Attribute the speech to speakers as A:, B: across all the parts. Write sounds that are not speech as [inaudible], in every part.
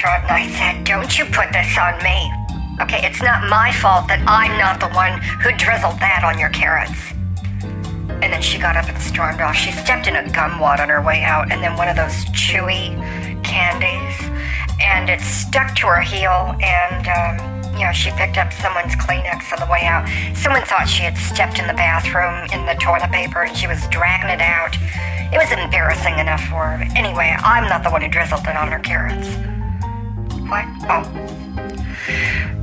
A: and I said, Don't you put this on me. Okay, it's not my fault that I'm not the one who drizzled that on your carrots. And then she got up and stormed off. She stepped in a gum wad on her way out, and then one of those chewy candies, and it stuck to her heel. And um, you know, she picked up someone's Kleenex on the way out. Someone thought she had stepped in the bathroom in the toilet paper, and she was dragging it out. It was embarrassing enough for her. Anyway, I'm not the one who drizzled it on her carrots. Oh.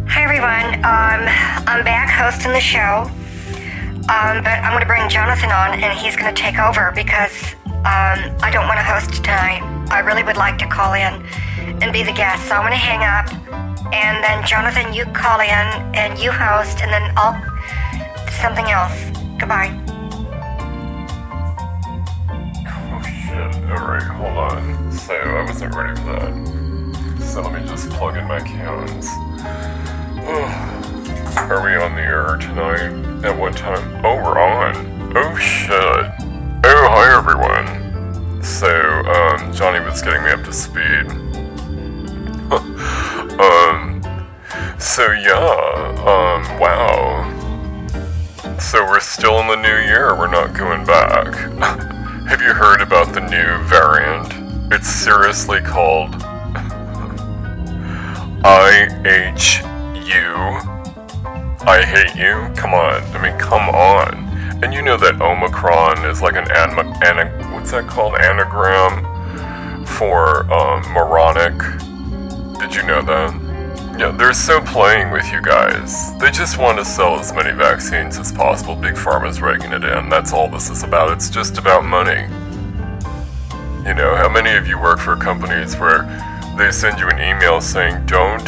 A: Hi everyone. Um, I'm back hosting the show. Um, but I'm going to bring Jonathan on, and he's going to take over because um, I don't want to host tonight. I really would like to call in and be the guest, so I'm going to hang up, and then Jonathan, you call in and you host, and then I'll something else. Goodbye.
B: Oh shit. Alright, hold on. So, I wasn't ready for that. Let me just plug in my cans. Are we on the air tonight? At what time? Oh, we're on. Oh shit. Oh, hi everyone. So, um, Johnny was getting me up to speed. [laughs] um, so yeah, um, wow. So we're still in the new year, we're not going back. [laughs] Have you heard about the new variant? It's seriously called IHU. I hate you? Come on. I mean, come on. And you know that Omicron is like an an, an what's that called? Anagram for um, moronic. Did you know that? Yeah, they're so playing with you guys. They just want to sell as many vaccines as possible. Big Pharma's raking it in. That's all this is about. It's just about money. You know, how many of you work for companies where they send you an email saying, don't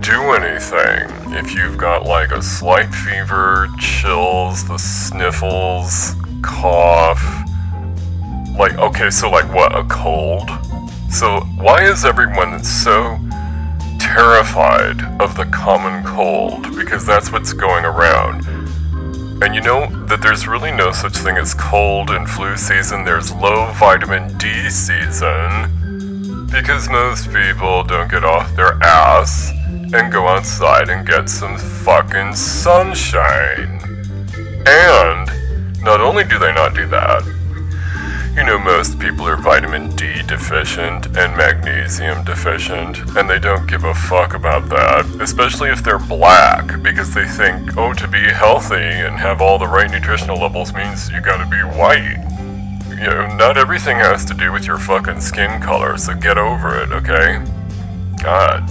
B: do anything if you've got like a slight fever, chills, the sniffles, cough? Like, okay, so like what, a cold? So, why is everyone so terrified of the common cold? Because that's what's going around. And you know that there's really no such thing as cold and flu season, there's low vitamin D season. Because most people don't get off their ass and go outside and get some fucking sunshine. And not only do they not do that, you know, most people are vitamin D deficient and magnesium deficient, and they don't give a fuck about that, especially if they're black, because they think, oh, to be healthy and have all the right nutritional levels means you gotta be white. You know, not everything has to do with your fucking skin color, so get over it, okay? God.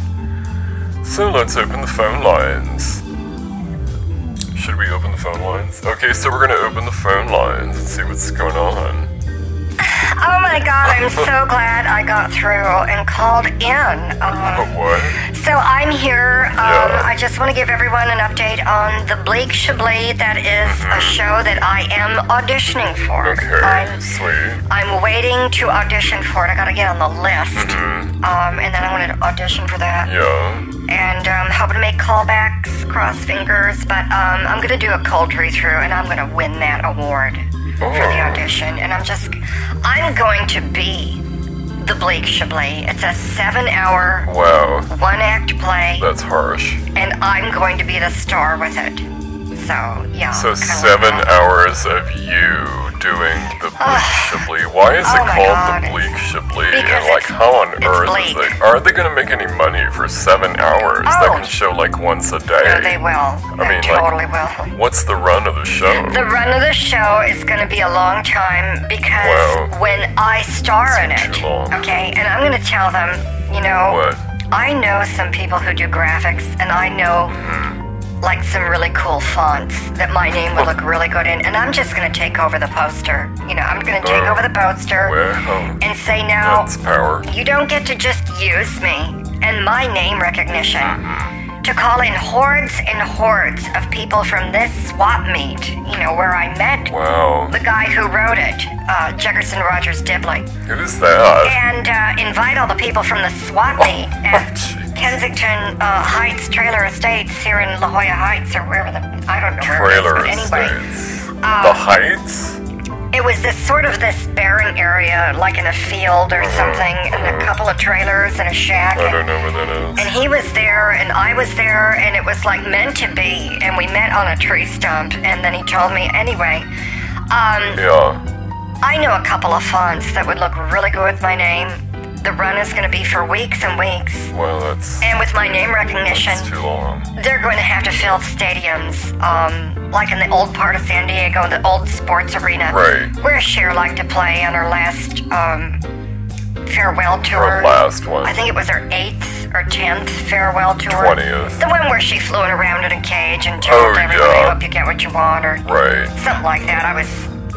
B: So let's open the phone lines. Should we open the phone lines? Okay, so we're gonna open the phone lines and see what's going on.
A: Oh my god, I'm so [laughs] glad I got through and called in. Um,
B: what?
A: So I'm here. Um,
B: Yeah.
A: I just want to give everyone an update on the Blake Chablis. That is a show that I am auditioning for.
B: Okay,
A: I'm,
B: sweet.
A: I'm waiting to audition for it. I gotta get on the list.
B: Mm-hmm.
A: Um, and then I want to audition for that.
B: Yeah.
A: And um, hoping to make callbacks, cross fingers. But um, I'm gonna do a cold read through and I'm gonna win that award for the
B: Oh.
A: audition. And I'm just, I'm going to be the Bleak Chablis. It's a seven hour,
B: Wow,
A: one act play,
B: that's harsh.
A: and I'm going to be the star with it. So, yeah.
B: So seven hours of you doing the bleak Chablis. Why is
A: Oh
B: it called
A: God.
B: the bleak?
A: Because
B: And like, how on earth
A: bleak.
B: is it? Are they gonna make any money for seven hours?
A: Oh.
B: can show like once a day.
A: Yeah, they will. They
B: mean, like-
A: totally will.
B: What's the run of the show?
A: The run of the show is going to be a long time because
B: Wow.
A: when I star in it,
B: long.
A: okay, and I'm going to tell them, you know,
B: What?
A: I know some people who do graphics, and I know
B: Mm-hmm.
A: Like some really cool fonts that my name would look really good in, and I'm just going to take over the poster. You know, I'm going to take
B: Oh.
A: over the poster
B: Well,
A: and say now,
B: power.
A: you don't get to just use me and my name recognition
B: Mm-hmm.
A: to call in hordes and hordes of people from this swap meet, you know, where I met
B: Wow.
A: the guy who wrote it, uh, Jefferson Rogers Dibley,
B: Who's that?
A: and uh, invite all the people from the swap meet at [laughs] Kensington uh, Heights Trailer Estates here in La Jolla Heights or wherever the, I don't know where it is, anyway.
B: estates.
A: Uh,
B: the Heights?
A: it was this sort of this barren area, like in a field or something, and a couple of trailers and a shack.
B: I
A: and-
B: don't know where that is.
A: and he was there, and I was there, and it was like meant to be. And we met on a tree stump, and then he told me anyway. Um,
B: Yeah.
A: I know a couple of fonts that would look really good with my name. The run is going to be for weeks and weeks,
B: Well, that's,
A: and with my name recognition,
B: that's too long.
A: they're going to have to fill stadiums, um, like in the old part of San Diego, the old sports arena,
B: Right.
A: where Cher liked to play on her last um, farewell tour.
B: Her last one.
A: I think it was her eighth or tenth farewell tour.
B: 20th.
A: The one where she flew it around in a cage and
B: Oh,
A: told everybody,
B: yeah.
A: "Hope you get what you want," or
B: Right.
A: something like that. I was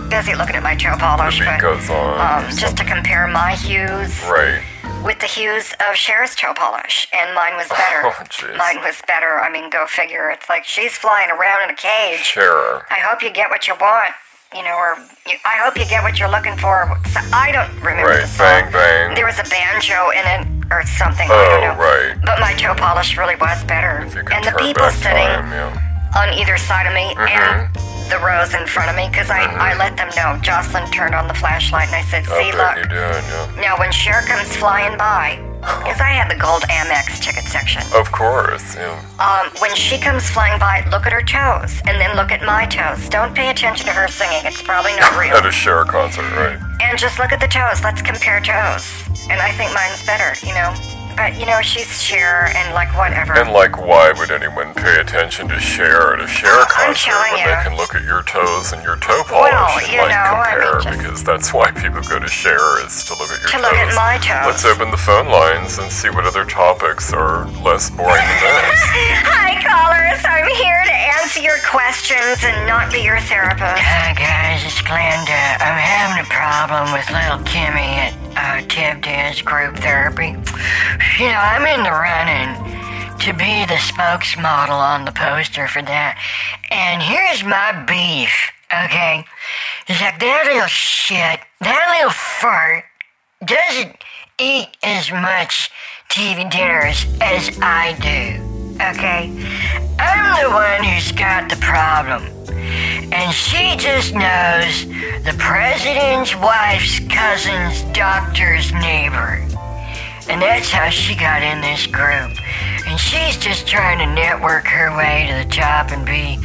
A: busy looking at my toe polish, but
B: goes on.
A: um, just to compare my hues
B: Right.
A: with the hues of Cher's toe polish, and mine was [laughs] better.
B: Oh, jeez.
A: mine was better. I mean, go figure. It's like she's flying around in a cage.
B: Cher.
A: I hope you get what you want. You know, or you, I hope you get what you're looking for. So, I don't remember
B: Right.
A: the song.
B: Bang, bang.
A: There was a banjo in it or something. I
B: Oh,
A: don't know.
B: right.
A: But my toe polish really was better.
B: If you could
A: And the people
B: back
A: sitting
B: time, yeah.
A: on either side of me and the rows in front of me, because I, I let them know. Jocelyn turned on the flashlight and I said. See, look.
B: did, yeah.
A: Now, when Cher comes flying by, [laughs] because I had the gold Amex ticket section,
B: Of course, yeah.
A: um, when she comes flying by, look at her toes and then look at my toes. Don't pay attention to her singing, it's probably not [laughs] real.
B: At a Cher concert, right?
A: and just look at the toes. Let's compare toes. And I think mine's better, you know. But, you know, she's Cher and like whatever.
B: And like, why would anyone pay attention to Cher at a Cher
A: I'm
B: concert when
A: you.
B: they can look at your toes and your toe polish
A: Well,
B: and
A: you
B: like
A: know, I mean, just-
B: because that's why people go to Cher is to look at your
A: To
B: toes.
A: look at my toes.
B: Let's open the phone lines and see what other topics are less boring than [laughs] this.
A: Hi, callers. I'm here to answer your questions and not be your therapist. Hi, guys. It's Glenda. I'm having a problem with little Kimmy at uh, Tib Diz group therapy. You know, I'm in the running to be the spokesmodel on the poster for that. And here's my beef, okay? It's like that little shit, that little fart doesn't eat as much TV dinners as I do. Okay? I'm the one who's got the problem. And she just knows the president's wife's cousin's doctor's neighbor. And that's how she got in this group. And she's just trying to network her way to the top and be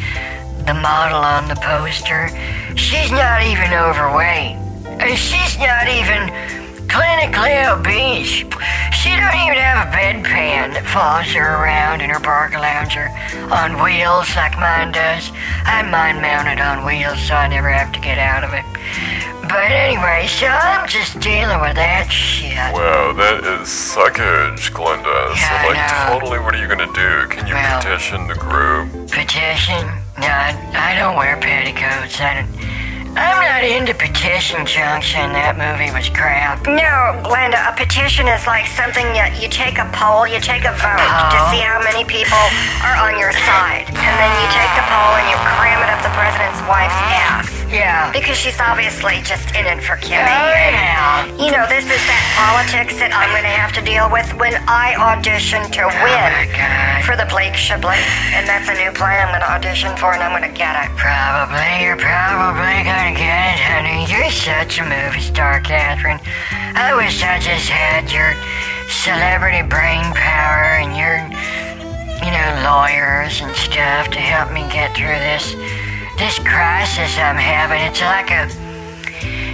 A: the model on the poster. She's not even overweight. And she's not even clinically obese. She don't even have a bedpan that follows her around in her park lounger on wheels like mine does. I mine mounted on wheels so I never have to get out of it. But anyway, so I'm just dealing with that shit.
B: Wow, that is suckage, Glenda.
A: Yeah,
B: so,
A: I
B: like,
A: know.
B: totally, what are you gonna do? Can you
A: Well-
B: petition the group?
A: Petition? No, I, I don't wear petticoats. I don't. I'm not into Petition Junction. That movie was crap. No, Glenda, a petition is like something that you take a poll, you take a vote to see how many people are on your side. And then you take the poll and you cram it up the president's wife's ass. Yeah. Because she's obviously just in it for Kimmy. Oh, yeah. You know, this is that politics that I'm going to have to deal with when I audition to oh, win for the Blake Shibley. And that's a new play I'm going to audition for, and I'm going to get it. Probably. You're probably going honey. You're such a movie star, Catherine. I wish I just had your celebrity brain power and your, you know, lawyers and stuff to help me get through this this crisis I'm having. It's like a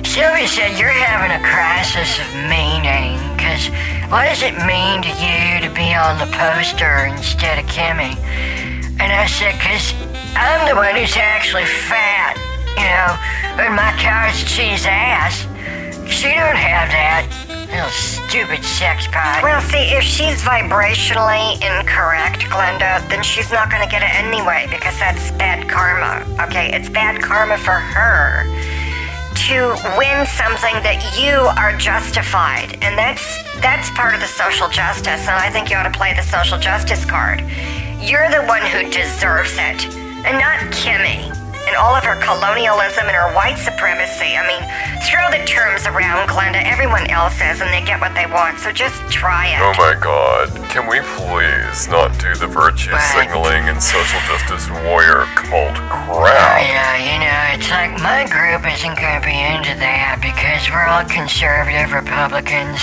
A: Sylvia said you're having a crisis of meaning, because what does it mean to you to be on the poster instead of Kimmy? And I said, because I'm the one who's actually fat, you know, but my cottage cheese ass, she don't have that. Little stupid sex pot. Well, see, if she's vibrationally incorrect, Glenda, then she's not going to get it anyway because that's bad karma. Okay, it's bad karma for her to win something that you are justified and that's that's part of the social justice and i think you ought to play the social justice card you're the one who deserves it and not kimmy
C: and all of her colonialism and her white supremacy. I mean, throw the terms around, Glenda. Everyone else says, and they get what they want. So just try it.
B: Oh my god. Can we please not do the virtue
D: What?
B: signaling and social justice warrior cult
D: Oh,
B: crap?
D: yeah, you know, it's like my group isn't gonna be into that because we're all conservative Republicans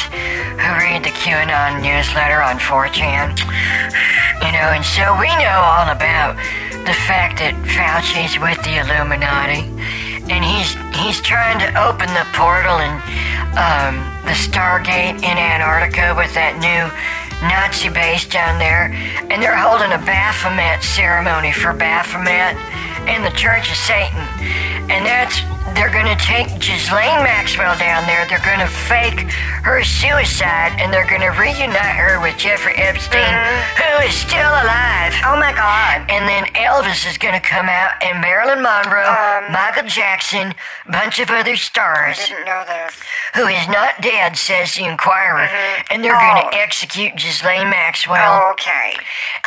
D: who read the QAnon newsletter on 4chan. You know, and so we know all about the fact that Fauci's with the Illuminati, and he's he's trying to open the portal and um, the Stargate in Antarctica with that new Nazi base down there, and they're holding a Baphomet ceremony for Baphomet in the Church of Satan, and that's they're gonna take Ghislaine Maxwell down there. They're gonna fake her suicide, and they're gonna reunite her with Jeffrey Epstein, mm-hmm. who is still alive.
C: Oh my god.
D: And then Elvis is gonna come out, and Marilyn Monroe, um. Michael Jackson, bunch of other stars
C: Didn't know this.
D: who is not dead, says the Inquirer, mm-hmm. and they're
C: Oh.
D: gonna execute Ghislaine Maxwell oh,
C: Okay.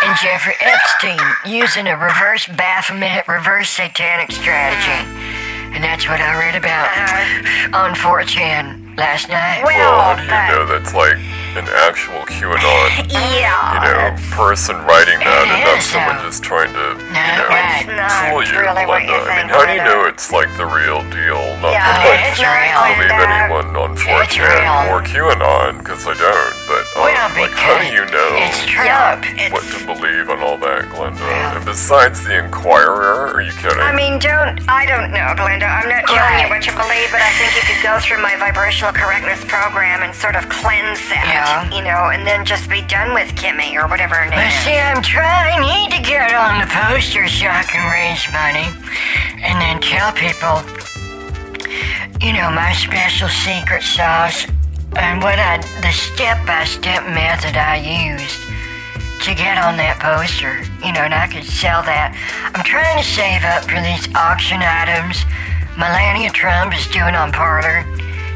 D: and Jeffrey Epstein using a reverse Baphomet, reverse satanic strategy. And that's what I read about uh-huh. on 4chan last night.
C: Well,
B: Well, how do you know that's like an actual QAnon, [laughs]
C: Yeah.
B: you know, person writing that and not someone
D: though.
B: just trying to, you know,
D: right.
C: It's not
B: fool you,
C: really what you
B: I mean, how do you know uh, it's like the real deal? Not
C: Yeah,
B: to like
D: it's real.
B: believe anyone on
D: It's
B: 4chan or QAnon, because I don't, but um,
D: Well,
B: like, how do you know
D: it's true.
B: What
C: it's.
B: to believe and all that, Glenda? And besides the Inquirer, are you kidding?
C: I mean, don't. I don't know, Glenda. I'm not telling you what to believe, but I think you could go through my vibrational correctness program and sort of cleanse that,
D: Yeah.
C: you know, and then just be done with Kimmy or whatever her name
D: But
C: is.
D: see, I'm trying need to get on the poster so I can raise money and then tell people, you know, my special secret sauce and what I, the step by step method I used to get on that poster, you know, and I could sell that. I'm trying to save up for these auction items Melania Trump is doing on Parler.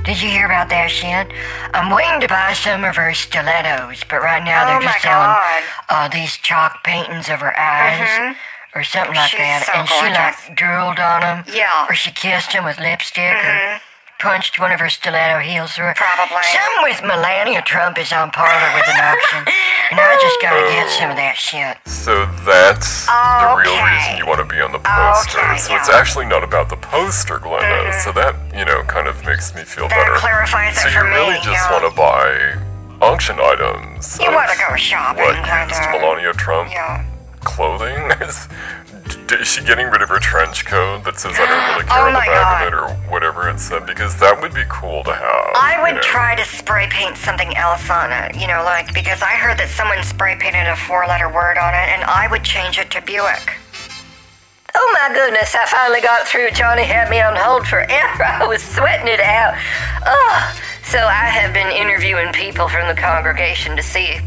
D: Did you hear about that shit? I'm waiting to buy some of her stilettos, but right now
C: Oh
D: they're
C: my
D: just selling uh, these chalk paintings of her eyes or something like
C: She's
D: that.
C: so
D: and she like drooled on them.
C: Yeah.
D: Or she kissed him with lipstick or punched one of her stiletto heels through it.
C: Probably.
D: Some with Melania Trump is on Parler with an auction. And I just gotta get some of that shit.
B: So that's the real reason you want to be on the poster.
C: Okay,
B: so it's actually not about the poster, Glenda. Mm-hmm. So that, you know, kind of makes me feel
C: That
B: better.
C: clarifies
B: so
C: it
B: you
C: for me.
B: really just
C: yeah.
B: want to buy auction items.
C: You wanna go shopping,
B: What,
C: Glenda.
B: used Melania Trump
C: Yeah.
B: clothing? [laughs] is, d- is she getting rid of her trench coat that says I don't really [gasps] care
C: Oh
B: on the back
C: God.
B: of it or whatever it said? Because that would be cool to have.
C: I would
B: you know.
C: try to spray paint something else on it, you know, like because I heard that someone spray painted a four letter word on it, and I would change it to Buick. Oh my goodness, I finally got through. Johnny had me on hold forever. [laughs] I was sweating it out. Oh, so I have been interviewing people from the congregation to see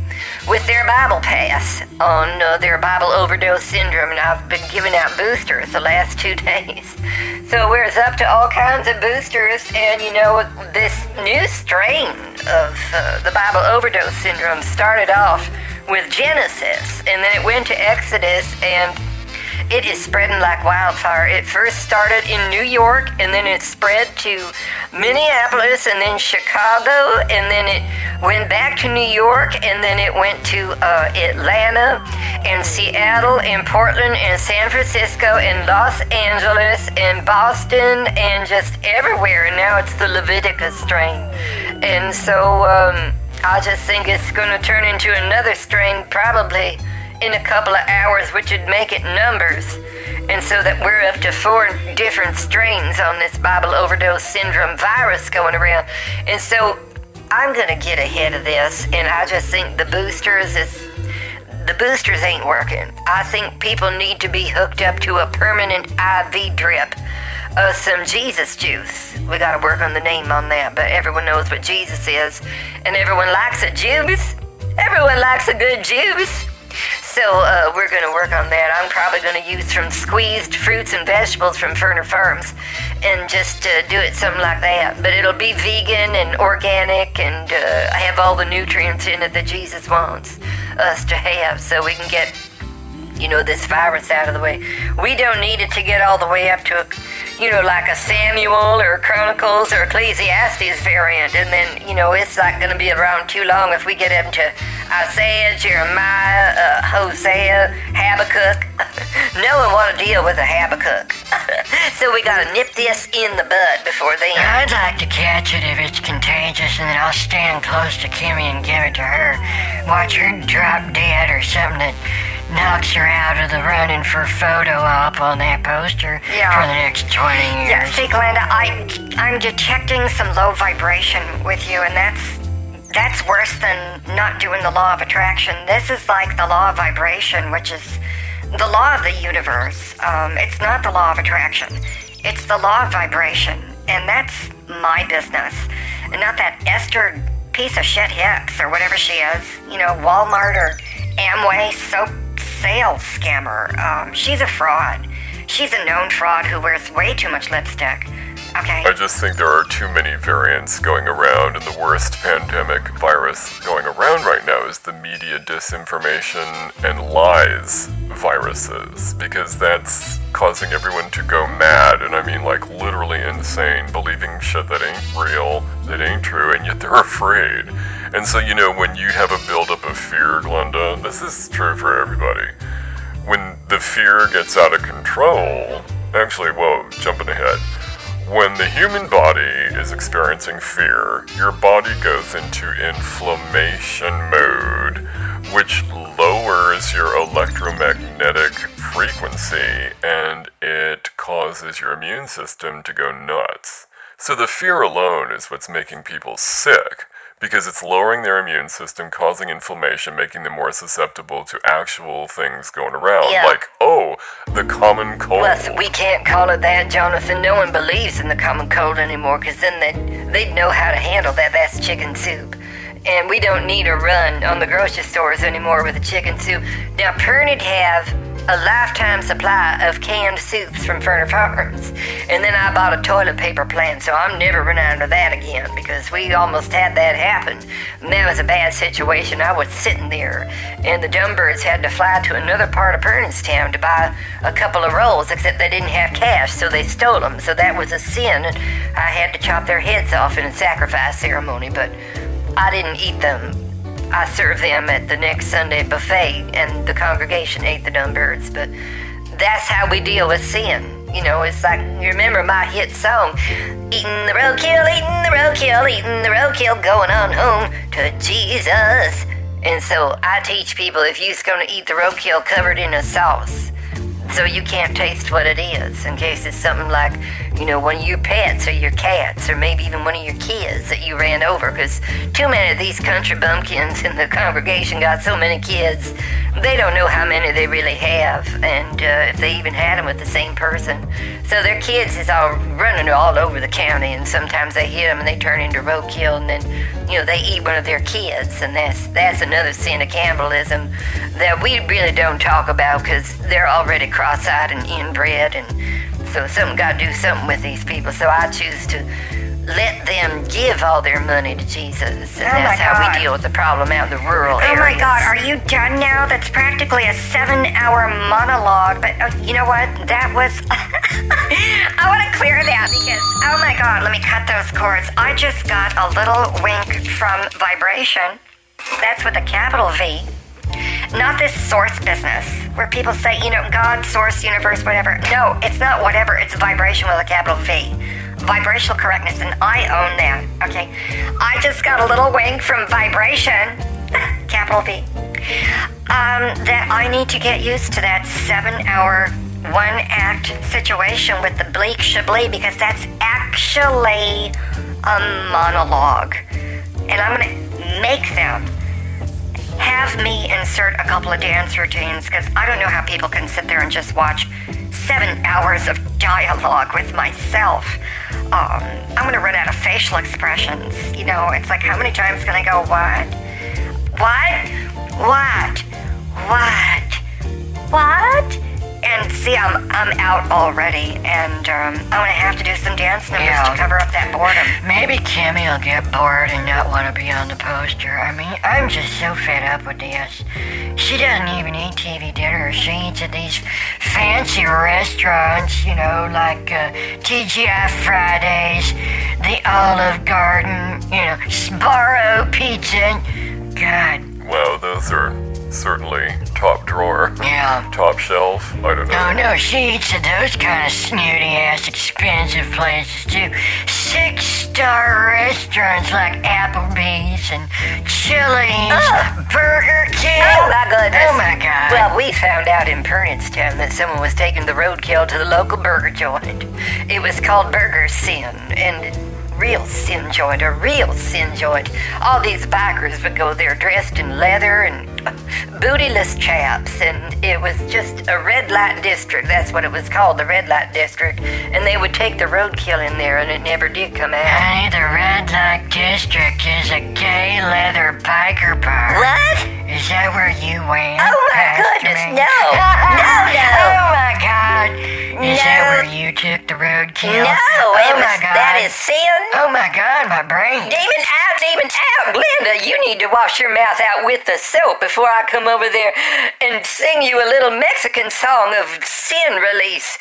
C: with their Bible pass on uh, their Bible overdose syndrome, and I've been giving out boosters the last two [laughs] days. So we're up to all kinds of boosters, and you know, this new strain of uh, the Bible overdose syndrome started off with Genesis, and then it went to Exodus, and it is spreading like wildfire. It first started in New York, and then it spread to Minneapolis, and then Chicago, and then it went back to New York, and then it went to uh, Atlanta, and Seattle, and Portland, and San Francisco, and Los Angeles, and Boston, and just everywhere. And now it's the Leviticus strain. And so um, I just think it's going to turn into another strain probably in a couple of hours, which would make it numbers. And so that we're up to four different strains on this Bible overdose syndrome virus going around. And so I'm going to get ahead of this, and I just think the boosters is. The boosters ain't working. I think people need to be hooked up to a permanent IV drip of some Jesus juice. We gotta work on the name on that, but everyone knows what Jesus is, and everyone likes a juice. Everyone likes a good juice. So uh, we're gonna work on that. I'm probably gonna use some squeezed fruits and vegetables from Ferner Farms, and just uh, do it something like that. But it'll be vegan and organic, and uh, have all the nutrients in it that Jesus wants us to have, so we can get you know, this virus out of the way. We don't need it to get all the way up to, you know, like a Samuel or Chronicles or Ecclesiastes variant. And then, you know, it's not going to be around too long if we get into Isaiah, Jeremiah, uh, Hosea, Habakkuk. [laughs] no one want to deal with a Habakkuk. [laughs] so we got to nip this in the bud before then.
D: I'd like to catch it if it's contagious, and then I'll stand close to Kimmy and give it to her. Watch her drop dead or something that knocks her out of the running for photo op on that poster
A: Yeah.
D: for the next 20 years.
A: Yeah, see, Glenda, I, I'm detecting some low vibration with you, and that's that's worse than not doing the law of attraction. This is like the law of vibration, which is the law of the universe. Um, it's not the law of attraction. It's the law of vibration, and that's my business, and not that Esther piece of shit Hicks or whatever she is. You know, Walmart or Amway soap sales scammer. Um, she's a fraud. She's a known fraud who wears way too much lipstick. Okay.
B: I just think there are too many variants going around, and the worst pandemic virus going around right now is the media disinformation and lies viruses, because that's causing everyone to go mad, and I mean like literally insane, believing shit that ain't real, that ain't true, and yet they're [laughs] afraid. And so, you know, when you have a buildup of fear, Glenda, this is true for everybody when the fear gets out of control, actually, whoa, jumping ahead. When the human body is experiencing fear, your body goes into inflammation mode, which lowers your electromagnetic frequency and it causes your immune system to go nuts. So the fear alone is what's making people sick because it's lowering their immune system, causing inflammation, making them more susceptible to actual things going around.
C: Yeah.
B: Like, oh, the common cold.
C: Well, we can't call it that, Jonathan. No one believes in the common cold anymore because then they'd, they'd know how to handle that. That's chicken soup. And we don't need a run on the grocery stores anymore with the chicken soup. Now, Pernod have a lifetime supply of canned soups from Ferner Farms. And then I bought a toilet paper plant, so I'm never running out of that again because we almost had that happen. And that was a bad situation. I was sitting there, and the dumb birds had to fly to another part of Town to buy a couple of rolls, except they didn't have cash, so they stole them. So that was a sin, I had to chop their heads off in a sacrifice ceremony, but I didn't eat them. I served them at the next Sunday buffet, and the congregation ate the dumb birds. But that's how we deal with sin. You know, it's like you remember my hit song, "Eating the roadkill, eating the roadkill, eating the roadkill, going on home to Jesus." And so I teach people if you're going to eat the roadkill covered in a sauce, so you can't taste what it is in case it's something like you know one of your pets or your cats or maybe even one of your kids that you ran over. Because too many of these country bumpkins in the congregation got so many kids they don't know how many they really have and uh, if they even had them with the same person. So their kids is all running all over the county and sometimes they hit them and they turn into roadkill and then you know they eat one of their kids. And that's that's another sin of cannibalism that we really don't talk about because they're already cross-eyed and inbred and so something got to do something with these people so i choose to let them give all their money to jesus and
A: Oh
C: that's how
A: God.
C: we deal with the problem out in the rural
A: Oh my god, are you done now? That's practically a seven hour monologue, but uh, you know what? That was. [laughs] I want to clear that because, oh my god, let me cut those cords. I just got a little wink from vibration. That's with a capital V. Not this source business where people say, you know, God, source, universe, whatever. No, it's not whatever, it's vibration with a capital V. Vibrational correctness, and I own that, okay? I just got a little wink from vibration, [laughs] capital V, um, that I need to get used to that seven hour, one act situation with the bleak chablis because that's actually a monologue. And I'm gonna make them have me insert a couple of dance routines because I don't know how people can sit there and just watch seven hours of dialogue with myself. Um, I'm gonna run out of facial expressions. You know, it's like how many times can I go, what? What? What? What? What? And
C: See, I'm I'm out already, and um, I'm gonna have to do some dance numbers
D: Yeah.
C: to cover up that boredom.
D: Maybe Kimmy will get bored and not want to be on the poster. I mean, I'm just so fed up with this. She doesn't even eat TV dinner. She eats at these fancy restaurants, you know, like uh, TGI Fridays, the Olive Garden, you know, Sbarro Pizza. God,
B: Well, those are certainly top drawer,
D: yeah.
B: top shelf. I don't know.
D: Oh no, she eats at those kind of snooty ass expensive places too. Six star restaurants like Applebee's and Chili's, Burger King.
C: Oh my goodness!
D: Oh my god.
C: Well, we found out in Pernitstown that someone was taking the roadkill to the local burger joint. It was called Burger Sin, and real sin joint, a real sin joint. All these bikers would go there dressed in leather and uh, bootyless chaps, and it was just a red light district. That's what it was called, the red light district. And they would take the roadkill in there, and it never did come out.
D: Honey, the Red Light District is a gay leather biker bar.
C: What?
D: Is that where you went?
C: Oh my goodness,
D: me?
C: no. [laughs] No, no.
D: Oh my god. Is that where you took the roadkill?
C: No,
D: oh
C: it
D: my
C: was,
D: god.
C: that is sin.
D: Oh my god, my brain.
C: Demon out, demon out. Glenda, you need to wash your mouth out with the soap before I come over there and sing you a little Mexican song of sin release.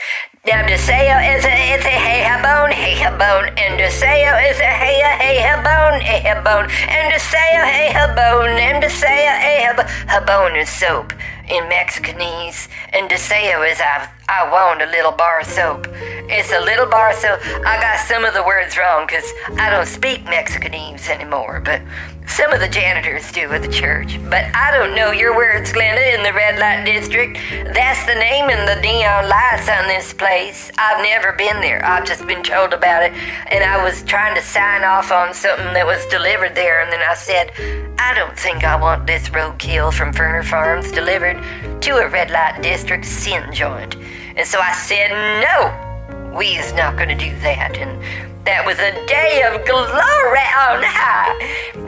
C: Now, Deseo is a, it's a hey ha bone, hey ha bone, and Deseo is a hey a hey ha bone, hey ha bone, and Deseo hey ha bone, and Deseo hey bone. Ha bone is soap in Mexicanese, and Deseo is I, I want a little bar soap. It's a little bar soap. I got some of the words wrong because I don't speak Mexicanese anymore, but some of the janitors do at the church. But I don't know your words, Glenda, in the red light district. That's the name and the neon lights on this place. I've never been there. I've just been told about it, and I was trying to sign off on something that was delivered there, and then I said, I don't think I want this roadkill from Ferner Farms delivered to a red light district sin joint. And so I said, no, we is not going to do that. And that was a day of glory on high.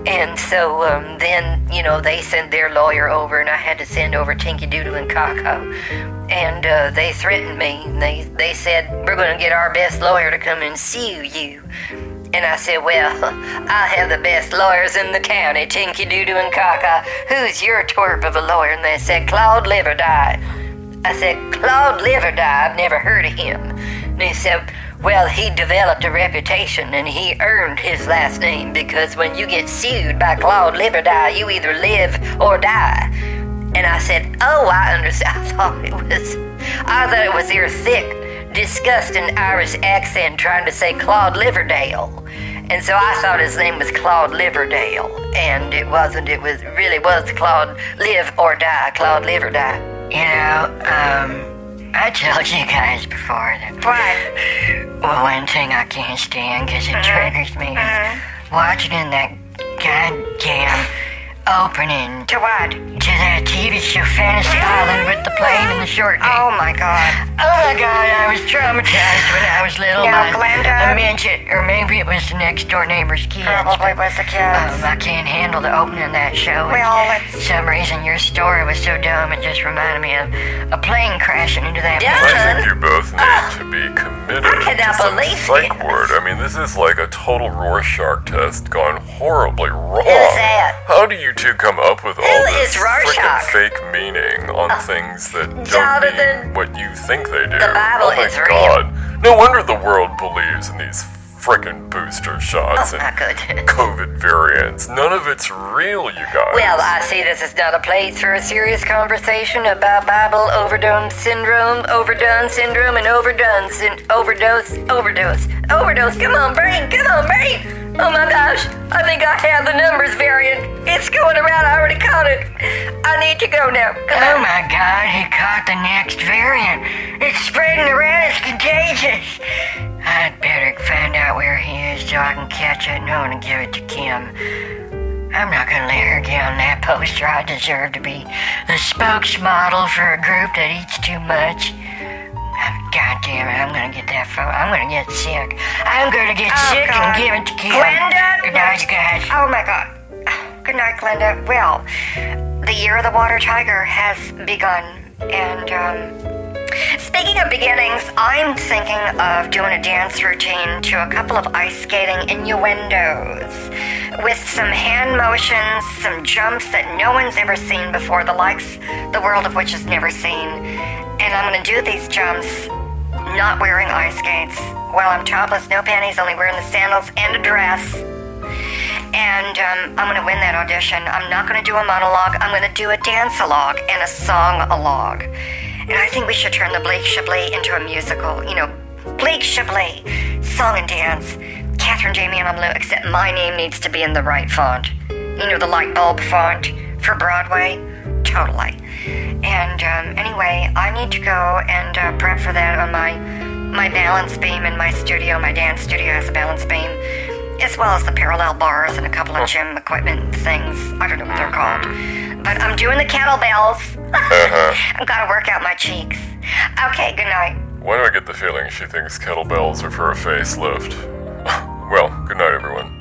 C: And so um, then, you know, they sent their lawyer over, and I had to send over Tinky Doodle and Kako. And uh, they threatened me. They, they said, We're going to get our best lawyer to come and sue you. And I said, Well, [laughs] I have the best lawyers in the county, Tinky Doodoo and Kaka. Who's your twerp of a lawyer? And they said, Claude Liverdye. I said, Claude Liverdye, I've never heard of him. And he said, Well, he developed a reputation and he earned his last name because when you get sued by Claude Liverdye, you either live or die. And I said, Oh, I understand. [laughs] I thought it was, I thought it was your thick, disgusting Irish accent trying to say Claude Liverdale. And so I thought his name was Claude Liverdale. And it wasn't. It was really was Claude Live or Die. Claude Live or Die.
D: You know, um, I told you guys before that.
C: What?
D: Well, one thing I can't stand because it uh-huh. triggers me is uh-huh. watching in that goddamn opening
C: To what?
D: To that TV show Fantasy Island with the plane and the short dick.
C: Oh my god.
D: Oh my god, I was traumatized when I was little.
C: Now,
D: by
C: Glenda-
D: A midget, or maybe it was the next door neighbor's kids.
C: Probably was the kids.
D: Um, I can't handle the opening of that show. and
C: Well, it's-
D: For some reason, your story was so dumb, it just reminded me of a plane crashing into that
C: Yeah.
B: I think you both need to be committed
C: I cannot
B: to some
C: believe
B: psych
C: this.
B: ward. I mean, this is like a total Rorschach test gone horribly wrong.
C: Who's that?
B: How do you two come up with all
C: Who
B: this
C: is Rorschach? Uh,
B: freaking fake meaning on things that don't mean what you think they do?
C: the Bible
B: oh my
C: is real.
B: God! No wonder the world believes in these frickin' booster shots
C: Oh
B: and. [laughs] COVID variants. None of it's real, you guys.
C: Well, I see this is not a place for a serious conversation about Bible overdone syndrome, overdone syndrome, and overdone syn- overdose, overdose, overdose. Come on, brain, come on, brain. Oh my gosh, I think I have the numbers variant. It's going around. I already caught it. I need to go now.
D: Oh my god, he caught the next variant. It's spreading around, it's contagious. I'd better find out where he is so I can catch it and I want to give it to Kim. I'm not gonna let her get on that poster. I deserve to be the spokesmodel for a group that eats too much. God damn it, I'm gonna get that photo. I'm gonna get sick. I'm gonna get
C: Oh,
D: sick
C: God.
D: and give it to Kim.
C: Glenda?
D: Good night, guys.
C: Oh my god. Good night, Glenda. Well, the year of the water tiger has begun, and um,
A: Speaking of beginnings, I'm thinking of doing a dance routine to a couple of ice skating innuendos with some hand motions, some jumps that no one's ever seen before, the likes the world of which has never seen. And I'm going to do these jumps not wearing ice skates while I'm topless, no panties, only wearing the sandals and a dress. And um, I'm going to win that audition. I'm not going to do a monologue, I'm going to do a dance-a-log and a song-a-log. And I think we should turn the Bleak Chablis into a musical. You know, Bleak Chablis, song and dance, Catherine Jamie and Blue, except my name needs to be in the right font. You know, the light bulb font for Broadway? Totally. And um, anyway, I need to go and uh, prep for that on my my balance beam in my studio. My dance studio has a balance beam, as well as the parallel bars and a couple of gym equipment things. I don't know what they're called. But I'm doing the kettlebells. uh-huh. [laughs] I've got to work out my cheeks. Okay, good night.
B: Why do I get the feeling she thinks kettlebells are for a facelift? [laughs]